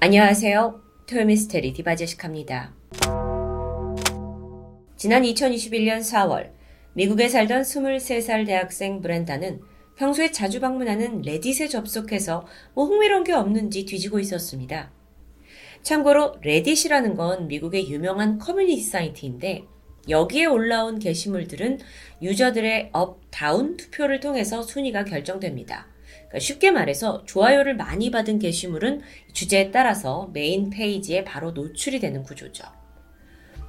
안녕하세요. 토요미스테리 디바제시카입니다. 지난 2021년 4월 미국에 살던 23살 대학생 브렌다는 평소에 자주 방문하는 Reddit에 접속해서 뭐 흥미로운 게 없는지 뒤지고 있었습니다. 참고로 Reddit이라는 건 미국의 유명한 커뮤니티 사이트인데 여기에 올라온 게시물들은 유저들의 up, down 투표를 통해서 순위가 결정됩니다. 그러니까 쉽게 말해서 좋아요를 많이 받은 게시물은 주제에 따라서 메인 페이지에 바로 노출이 되는 구조죠.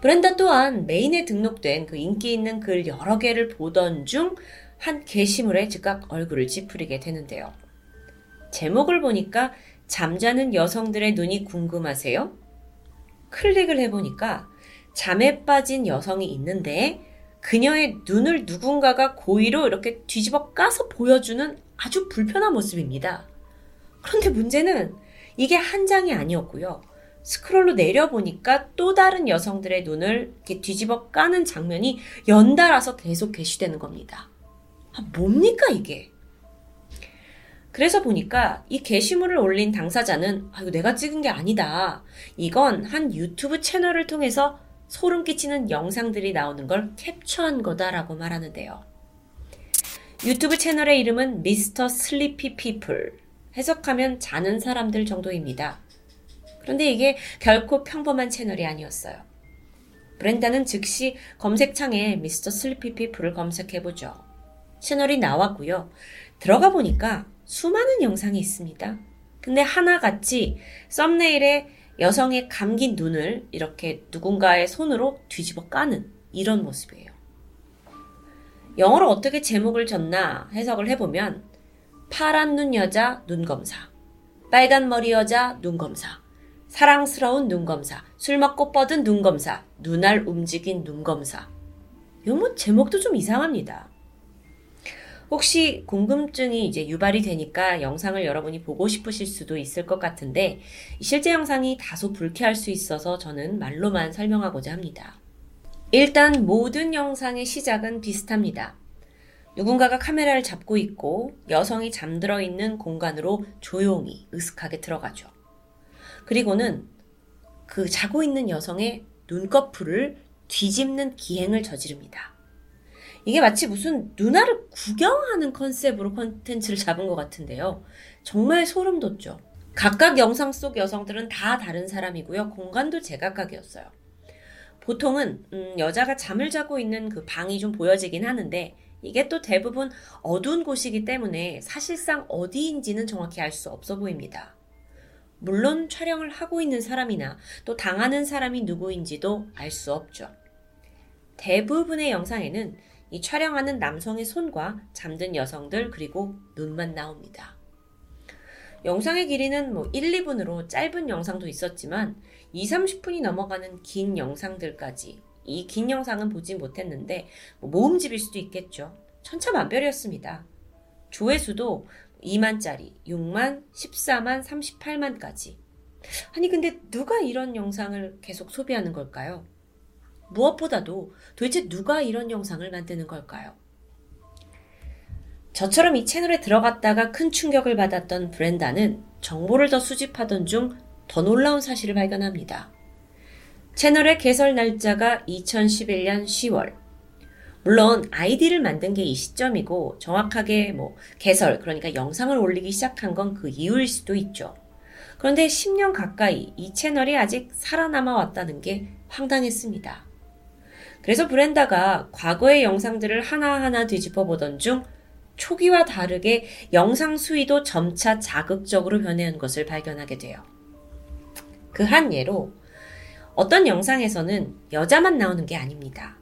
브렌다 또한 메인에 등록된 그 인기 있는 글 여러 개를 보던 중 한 게시물에 즉각 얼굴을 찌푸리게 되는데요. 제목을 보니까 잠자는 여성들의 눈이 궁금하세요? 클릭을 해보니까 잠에 빠진 여성이 있는데 그녀의 눈을 누군가가 고의로 이렇게 뒤집어 까서 보여주는 아주 불편한 모습입니다. 그런데 문제는 이게 한 장이 아니었고요. 스크롤로 내려보니까 또 다른 여성들의 눈을 이렇게 뒤집어 까는 장면이 연달아서 계속 게시되는 겁니다. 아, 뭡니까 이게? 그래서 보니까 이 게시물을 올린 당사자는 아, 이거 내가 찍은 게 아니다. 이건 한 유튜브 채널을 통해서 소름 끼치는 영상들이 나오는 걸 캡처한 거다라고 말하는데요. 유튜브 채널의 이름은 Mr. Sleepy People. 해석하면 자는 사람들 정도입니다. 그런데 이게 결코 평범한 채널이 아니었어요. 브렌다는 즉시 검색창에 Mr. Sleepy People을 검색해보죠. 채널이 나왔고요. 들어가 보니까 수많은 영상이 있습니다. 근데 하나같이 thumbnail에 여성의 감긴 눈을 이렇게 누군가의 손으로 뒤집어 까는 이런 모습이에요. 영어로 어떻게 제목을 줬나 해석을 해보면 파란 눈 여자 눈 검사, 빨간 머리 여자 눈 검사, 사랑스러운 눈 검사, 술 먹고 뻗은 눈 검사, 눈알 움직인 눈 검사. 요뭐 제목도 좀 이상합니다. 혹시 궁금증이 이제 유발이 되니까 영상을 여러분이 보고 싶으실 수도 있을 것 같은데 실제 영상이 다소 불쾌할 수 있어서 저는 말로만 설명하고자 합니다. 일단 모든 영상의 시작은 비슷합니다. 누군가가 카메라를 잡고 있고 여성이 잠들어 있는 공간으로 조용히 으슥하게 들어가죠. 그리고는 그 자고 있는 여성의 눈꺼풀을 뒤집는 기행을 저지릅니다. 이게 마치 무슨 누나를 구경하는 컨셉으로 컨텐츠를 잡은 것 같은데요. 정말 소름 돋죠. 각각 영상 속 여성들은 다 다른 사람이고요. 공간도 제각각이었어요. 보통은 음, 여자가 잠을 자고 있는 그 방이 좀 보여지긴 하는데 이게 또 대부분 어두운 곳이기 때문에 사실상 어디인지는 정확히 알 수 없어 보입니다. 물론 촬영을 하고 있는 사람이나 또 당하는 사람이 누구인지도 알 수 없죠. 대부분의 영상에는 이 촬영하는 남성의 손과 잠든 여성들 그리고 눈만 나옵니다. 영상의 길이는 뭐 1, 2분으로 짧은 영상도 있었지만 2, 30분이 넘어가는 긴 영상들까지 이 긴 영상은 보지 못했는데 뭐 모음집일 수도 있겠죠. 천차만별이었습니다. 조회수도 2만짜리, 6만, 14만, 38만까지. 아니 근데 누가 이런 영상을 계속 소비하는 걸까요? 무엇보다도 도대체 누가 이런 영상을 만드는 걸까요? 저처럼 이 채널에 들어갔다가 큰 충격을 받았던 브렌다는 정보를 더 수집하던 중 더 놀라운 사실을 발견합니다. 채널의 개설 날짜가 2011년 10월. 물론 아이디를 만든 게 이 시점이고 정확하게 뭐 개설 그러니까 영상을 올리기 시작한 건 그 이후일 수도 있죠. 그런데 10년 가까이 이 채널이 아직 살아남아 왔다는 게 황당했습니다. 그래서 브렌다가 과거의 영상들을 하나하나 뒤집어 보던 중 초기와 다르게 영상 수위도 점차 자극적으로 변해온 것을 발견하게 돼요. 그 한 예로 어떤 영상에서는 여자만 나오는 게 아닙니다.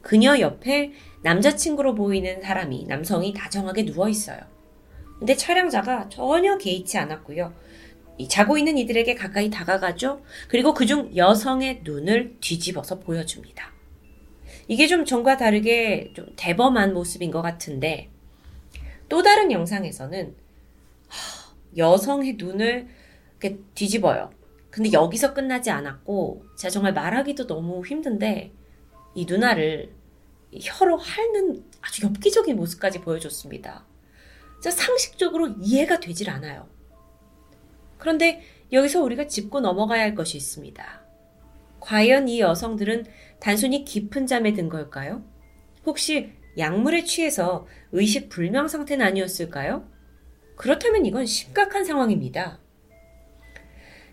그녀 옆에 남자친구로 보이는 사람이, 남성이 다정하게 누워 있어요. 근데 촬영자가 전혀 개의치 않았고요. 자고 있는 이들에게 가까이 다가가죠. 그리고 그중 여성의 눈을 뒤집어서 보여줍니다. 이게 좀 전과 다르게 좀 대범한 모습인 것 같은데 또 다른 영상에서는 여성의 눈을 이렇게 뒤집어요. 근데 여기서 끝나지 않았고 제가 정말 말하기도 너무 힘든데 이 누나를 혀로 핥는 아주 엽기적인 모습까지 보여줬습니다. 상식적으로 이해가 되질 않아요. 그런데 여기서 우리가 짚고 넘어가야 할 것이 있습니다. 과연 이 여성들은 단순히 깊은 잠에 든 걸까요? 혹시 약물에 취해서 의식 불명 상태는 아니었을까요? 그렇다면 이건 심각한 상황입니다.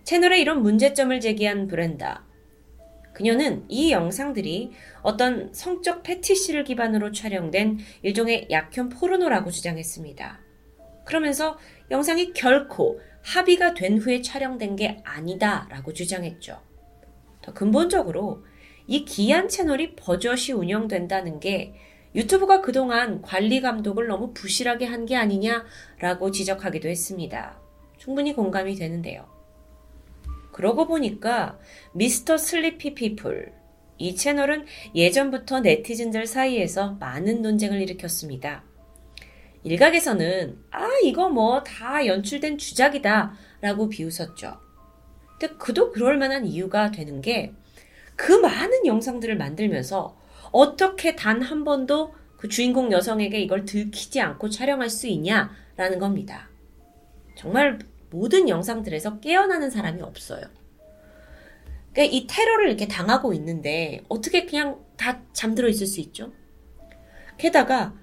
채널에 이런 문제점을 제기한 브렌다. 그녀는 이 영상들이 어떤 성적 패티시를 기반으로 촬영된 일종의 약현 포르노라고 주장했습니다. 그러면서 영상이 결코 합의가 된 후에 촬영된 게 아니다라고 주장했죠. 더 근본적으로 이 기한 채널이 버젓이 운영된다는 게 유튜브가 그동안 관리 감독을 너무 부실하게 한 게 아니냐라고 지적하기도 했습니다. 충분히 공감이 되는데요. 그러고 보니까 미스터 슬리피 피플 이 채널은 예전부터 네티즌들 사이에서 많은 논쟁을 일으켰습니다. 일각에서는 아 이거 뭐 다 연출된 주작이다 라고 비웃었죠. 근데 그도 그럴 만한 이유가 되는 게 그 많은 영상들을 만들면서 어떻게 단 한 번도 그 주인공 여성에게 이걸 들키지 않고 촬영할 수 있냐라는 겁니다. 정말 모든 영상들에서 깨어나는 사람이 없어요. 그러니까 이 테러를 이렇게 당하고 있는데 어떻게 그냥 다 잠들어 있을 수 있죠? 게다가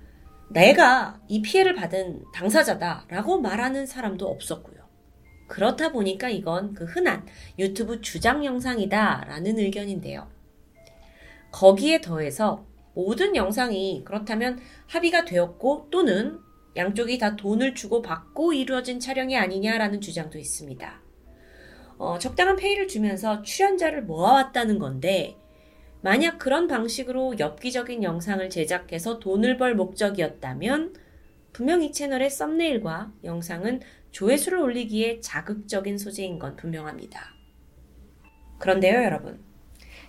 내가 이 피해를 받은 당사자다라고 말하는 사람도 없었고요. 그렇다 보니까 이건 그 흔한 유튜브 주장 영상이다 라는 의견인데요. 거기에 더해서 모든 영상이 그렇다면 합의가 되었고 또는 양쪽이 다 돈을 주고 받고 이루어진 촬영이 아니냐라는 주장도 있습니다. 어, 적당한 페이를 주면서 출연자를 모아왔다는 건데, 만약 그런 방식으로 엽기적인 영상을 제작해서 돈을 벌 목적이었다면, 분명 이 채널의 썸네일과 영상은 조회수를 올리기에 자극적인 소재인 건 분명합니다. 그런데요, 여러분.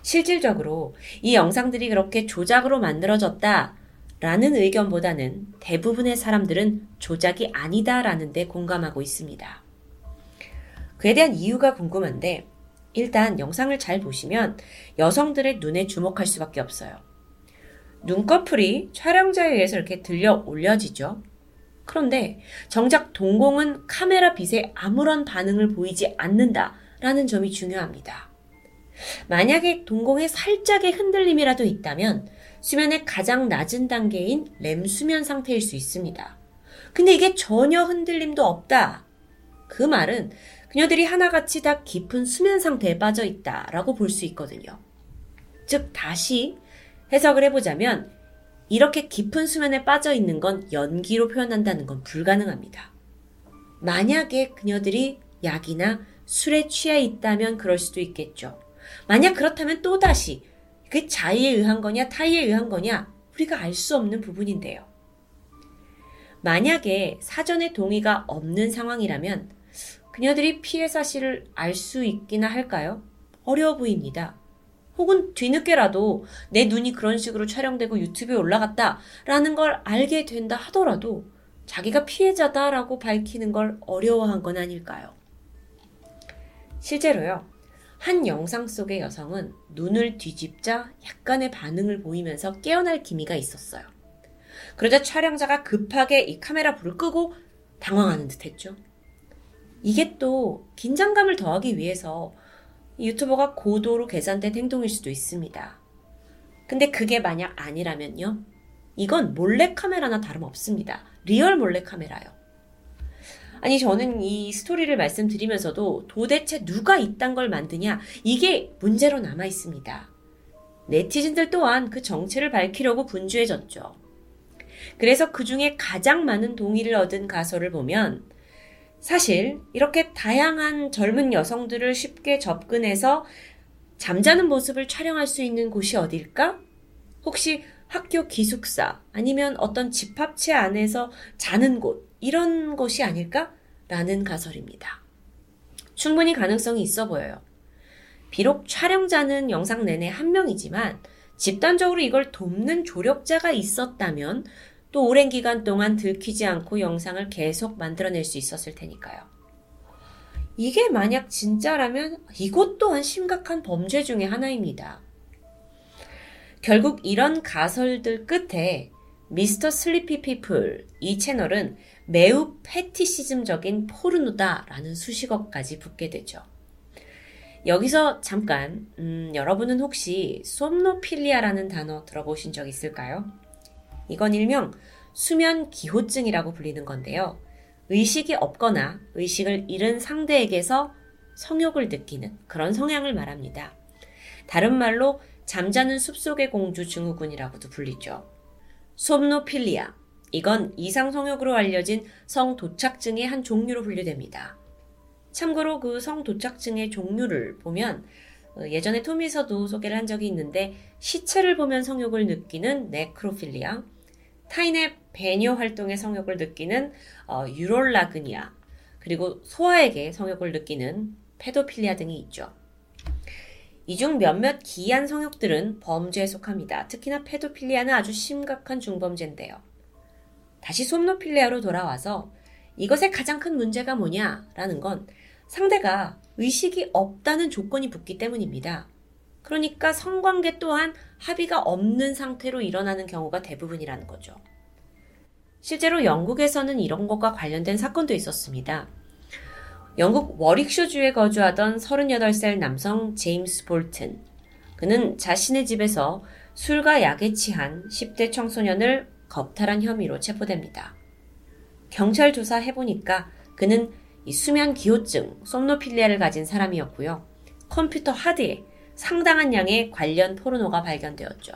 실질적으로 이 영상들이 그렇게 조작으로 만들어졌다 라는 의견보다는 대부분의 사람들은 조작이 아니다 라는 데 공감하고 있습니다. 그에 대한 이유가 궁금한데 일단 영상을 잘 보시면 여성들의 눈에 주목할 수밖에 없어요. 눈꺼풀이 촬영자에 의해서 이렇게 들려 올려지죠. 그런데 정작 동공은 카메라 빛에 아무런 반응을 보이지 않는다라는 점이 중요합니다. 만약에 동공에 살짝의 흔들림이라도 있다면 수면의 가장 낮은 단계인 램 수면 상태일 수 있습니다. 근데 이게 전혀 흔들림도 없다. 그 말은 그녀들이 하나같이 다 깊은 수면 상태에 빠져 있다라고 볼 수 있거든요. 즉, 다시 해석을 해보자면, 이렇게 깊은 수면에 빠져 있는 건 연기로 표현한다는 건 불가능합니다. 만약에 그녀들이 약이나 술에 취해 있다면 그럴 수도 있겠죠. 만약 그렇다면 또다시 그 자의에 의한 거냐 타의에 의한 거냐 우리가 알 수 없는 부분인데요. 만약에 사전에 동의가 없는 상황이라면 그녀들이 피해 사실을 알 수 있기나 할까요? 어려워 보입니다. 혹은 뒤늦게라도 내 눈이 그런 식으로 촬영되고 유튜브에 올라갔다 라는 걸 알게 된다 하더라도 자기가 피해자다라고 밝히는 걸 어려워한 건 아닐까요? 실제로요. 한 영상 속의 여성은 눈을 뒤집자 약간의 반응을 보이면서 깨어날 기미가 있었어요. 그러자 촬영자가 급하게 이 카메라 불을 끄고 당황하는 듯 했죠. 이게 또 긴장감을 더하기 위해서 유튜버가 고도로 계산된 행동일 수도 있습니다. 근데 그게 만약 아니라면요? 이건 몰래카메라나 다름없습니다. real 몰래카메라요. 아니, 저는 이 스토리를 말씀드리면서도 도대체 누가 이딴 걸 만드냐? 이게 문제로 남아 있습니다. 네티즌들 또한 그 정체를 밝히려고 분주해졌죠. 그래서 그 중에 가장 많은 동의를 얻은 가설을 보면 사실 이렇게 다양한 젊은 여성들을 쉽게 접근해서 잠자는 모습을 촬영할 수 있는 곳이 어딜까? 혹시 학교 기숙사 아니면 어떤 집합체 안에서 자는 곳 이런 곳이 아닐까? 라는 가설입니다. 충분히 가능성이 있어 보여요. 비록 촬영자는 영상 내내 한 명이지만 집단적으로 이걸 돕는 조력자가 있었다면 또 오랜 기간 동안 들키지 않고 영상을 계속 만들어낼 수 있었을 테니까요. 이게 만약 진짜라면 이것 또한 심각한 범죄 중의 하나입니다. 결국 이런 가설들 끝에 미스터 슬리피 피플 이 채널은 매우 패티시즘적인 포르노다라는 수식어까지 붙게 되죠. 여기서 잠깐 음, 여러분은 혹시 솜노필리아라는 단어 들어보신 적 있을까요? 이건 일명 수면 기호증이라고 불리는 건데요. 의식이 없거나 의식을 잃은 상대에게서 성욕을 느끼는 그런 성향을 말합니다. 다른 말로 잠자는 숲속의 공주 증후군이라고도 불리죠. 솜노필리아. 이건 이상 성욕으로 알려진 성도착증의 한 종류로 분류됩니다. 참고로 그 성도착증의 종류를 보면 어, 예전에 톰에서도 소개를 한 적이 있는데 시체를 보면 성욕을 느끼는 네크로필리아, 타인의 배뇨 활동에 성욕을 느끼는 어, 유롤라그니아, 그리고 소아에게 성욕을 느끼는 페도필리아 등이 있죠. 이 중 몇몇 기이한 성욕들은 범죄에 속합니다. 특히나 페도필리아는 아주 심각한 중범죄인데요. 다시 솜노필리아로 돌아와서 이것의 가장 큰 문제가 뭐냐라는 건 상대가 의식이 없다는 조건이 붙기 때문입니다. 그러니까 성관계 또한 합의가 없는 상태로 일어나는 경우가 대부분이라는 거죠. 실제로 영국에서는 이런 것과 관련된 사건도 있었습니다. 영국 워릭쇼주에 거주하던 38살 남성 제임스 볼튼. 그는 자신의 집에서 술과 약에 취한 10대 청소년을 겁탈한 혐의로 체포됩니다. 경찰 조사해보니까 그는 수면 기호증, 솜노필리아를 가진 사람이었고요. 컴퓨터 하드에 상당한 양의 관련 포르노가 발견되었죠.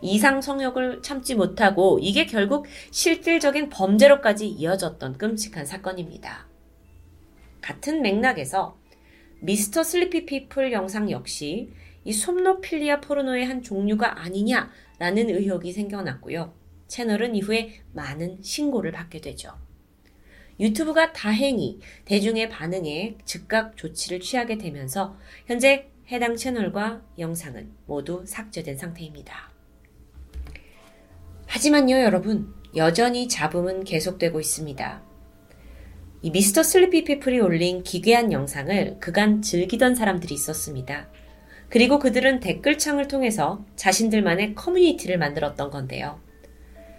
이상 성욕을 참지 못하고 이게 결국 실질적인 범죄로까지 이어졌던 끔찍한 사건입니다. 같은 맥락에서 미스터 슬리피 피플 영상 역시 이 솜노필리아 포르노의 한 종류가 아니냐라는 의혹이 생겨났고요. 채널은 이후에 많은 신고를 받게 되죠. 유튜브가 다행히 대중의 반응에 즉각 조치를 취하게 되면서 현재 해당 채널과 영상은 모두 삭제된 상태입니다. 하지만요, 여러분, 여전히 잡음은 계속되고 있습니다. 이 미스터 슬리피 피플이 올린 기괴한 영상을 그간 즐기던 사람들이 있었습니다. 그리고 그들은 댓글창을 통해서 자신들만의 커뮤니티를 만들었던 건데요.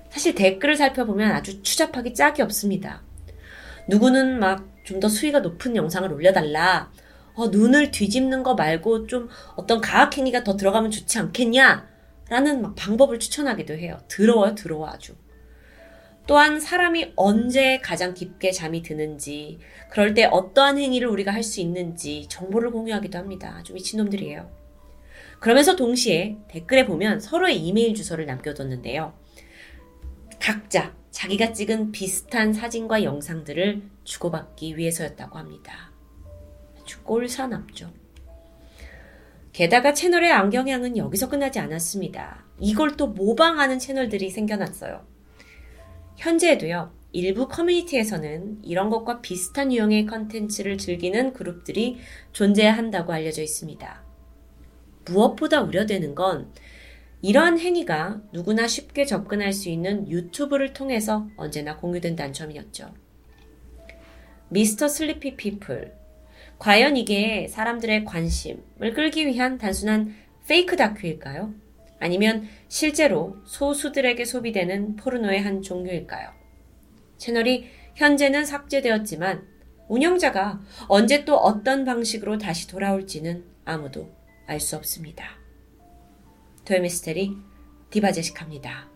사실 댓글을 살펴보면 아주 추잡하기 짝이 없습니다. 누구는 막 좀 더 수위가 높은 영상을 올려달라. 어, 눈을 뒤집는 거 말고 좀 어떤 가학행위가 더 들어가면 좋지 않겠냐? 라는 막 방법을 추천하기도 해요. 더러워요, 더러워 아주. 또한 사람이 언제 가장 깊게 잠이 드는지, 그럴 때 어떠한 행위를 우리가 할 수 있는지 정보를 공유하기도 합니다. 아주 미친놈들이에요. 그러면서 동시에 댓글에 보면 서로의 이메일 주소를 남겨뒀는데요. 각자 자기가 찍은 비슷한 사진과 영상들을 주고받기 위해서였다고 합니다. 꼴사납죠. 게다가 채널의 안경향은 여기서 끝나지 않았습니다. 이걸 또 모방하는 채널들이 생겨났어요. 현재에도요, 일부 커뮤니티에서는 이런 것과 비슷한 유형의 컨텐츠를 즐기는 그룹들이 존재한다고 알려져 있습니다. 무엇보다 우려되는 건 이러한 행위가 누구나 쉽게 접근할 수 있는 유튜브를 통해서 언제나 공유된다는 점이었죠. Mr. Sleepy People. 과연 이게 사람들의 관심을 끌기 위한 단순한 fake 다큐일까요? 아니면 실제로 소수들에게 소비되는 포르노의 한 종류일까요? 채널이 현재는 삭제되었지만 운영자가 언제 또 어떤 방식으로 다시 돌아올지는 아무도 알 수 없습니다. 토요미스테리 디바제식합니다.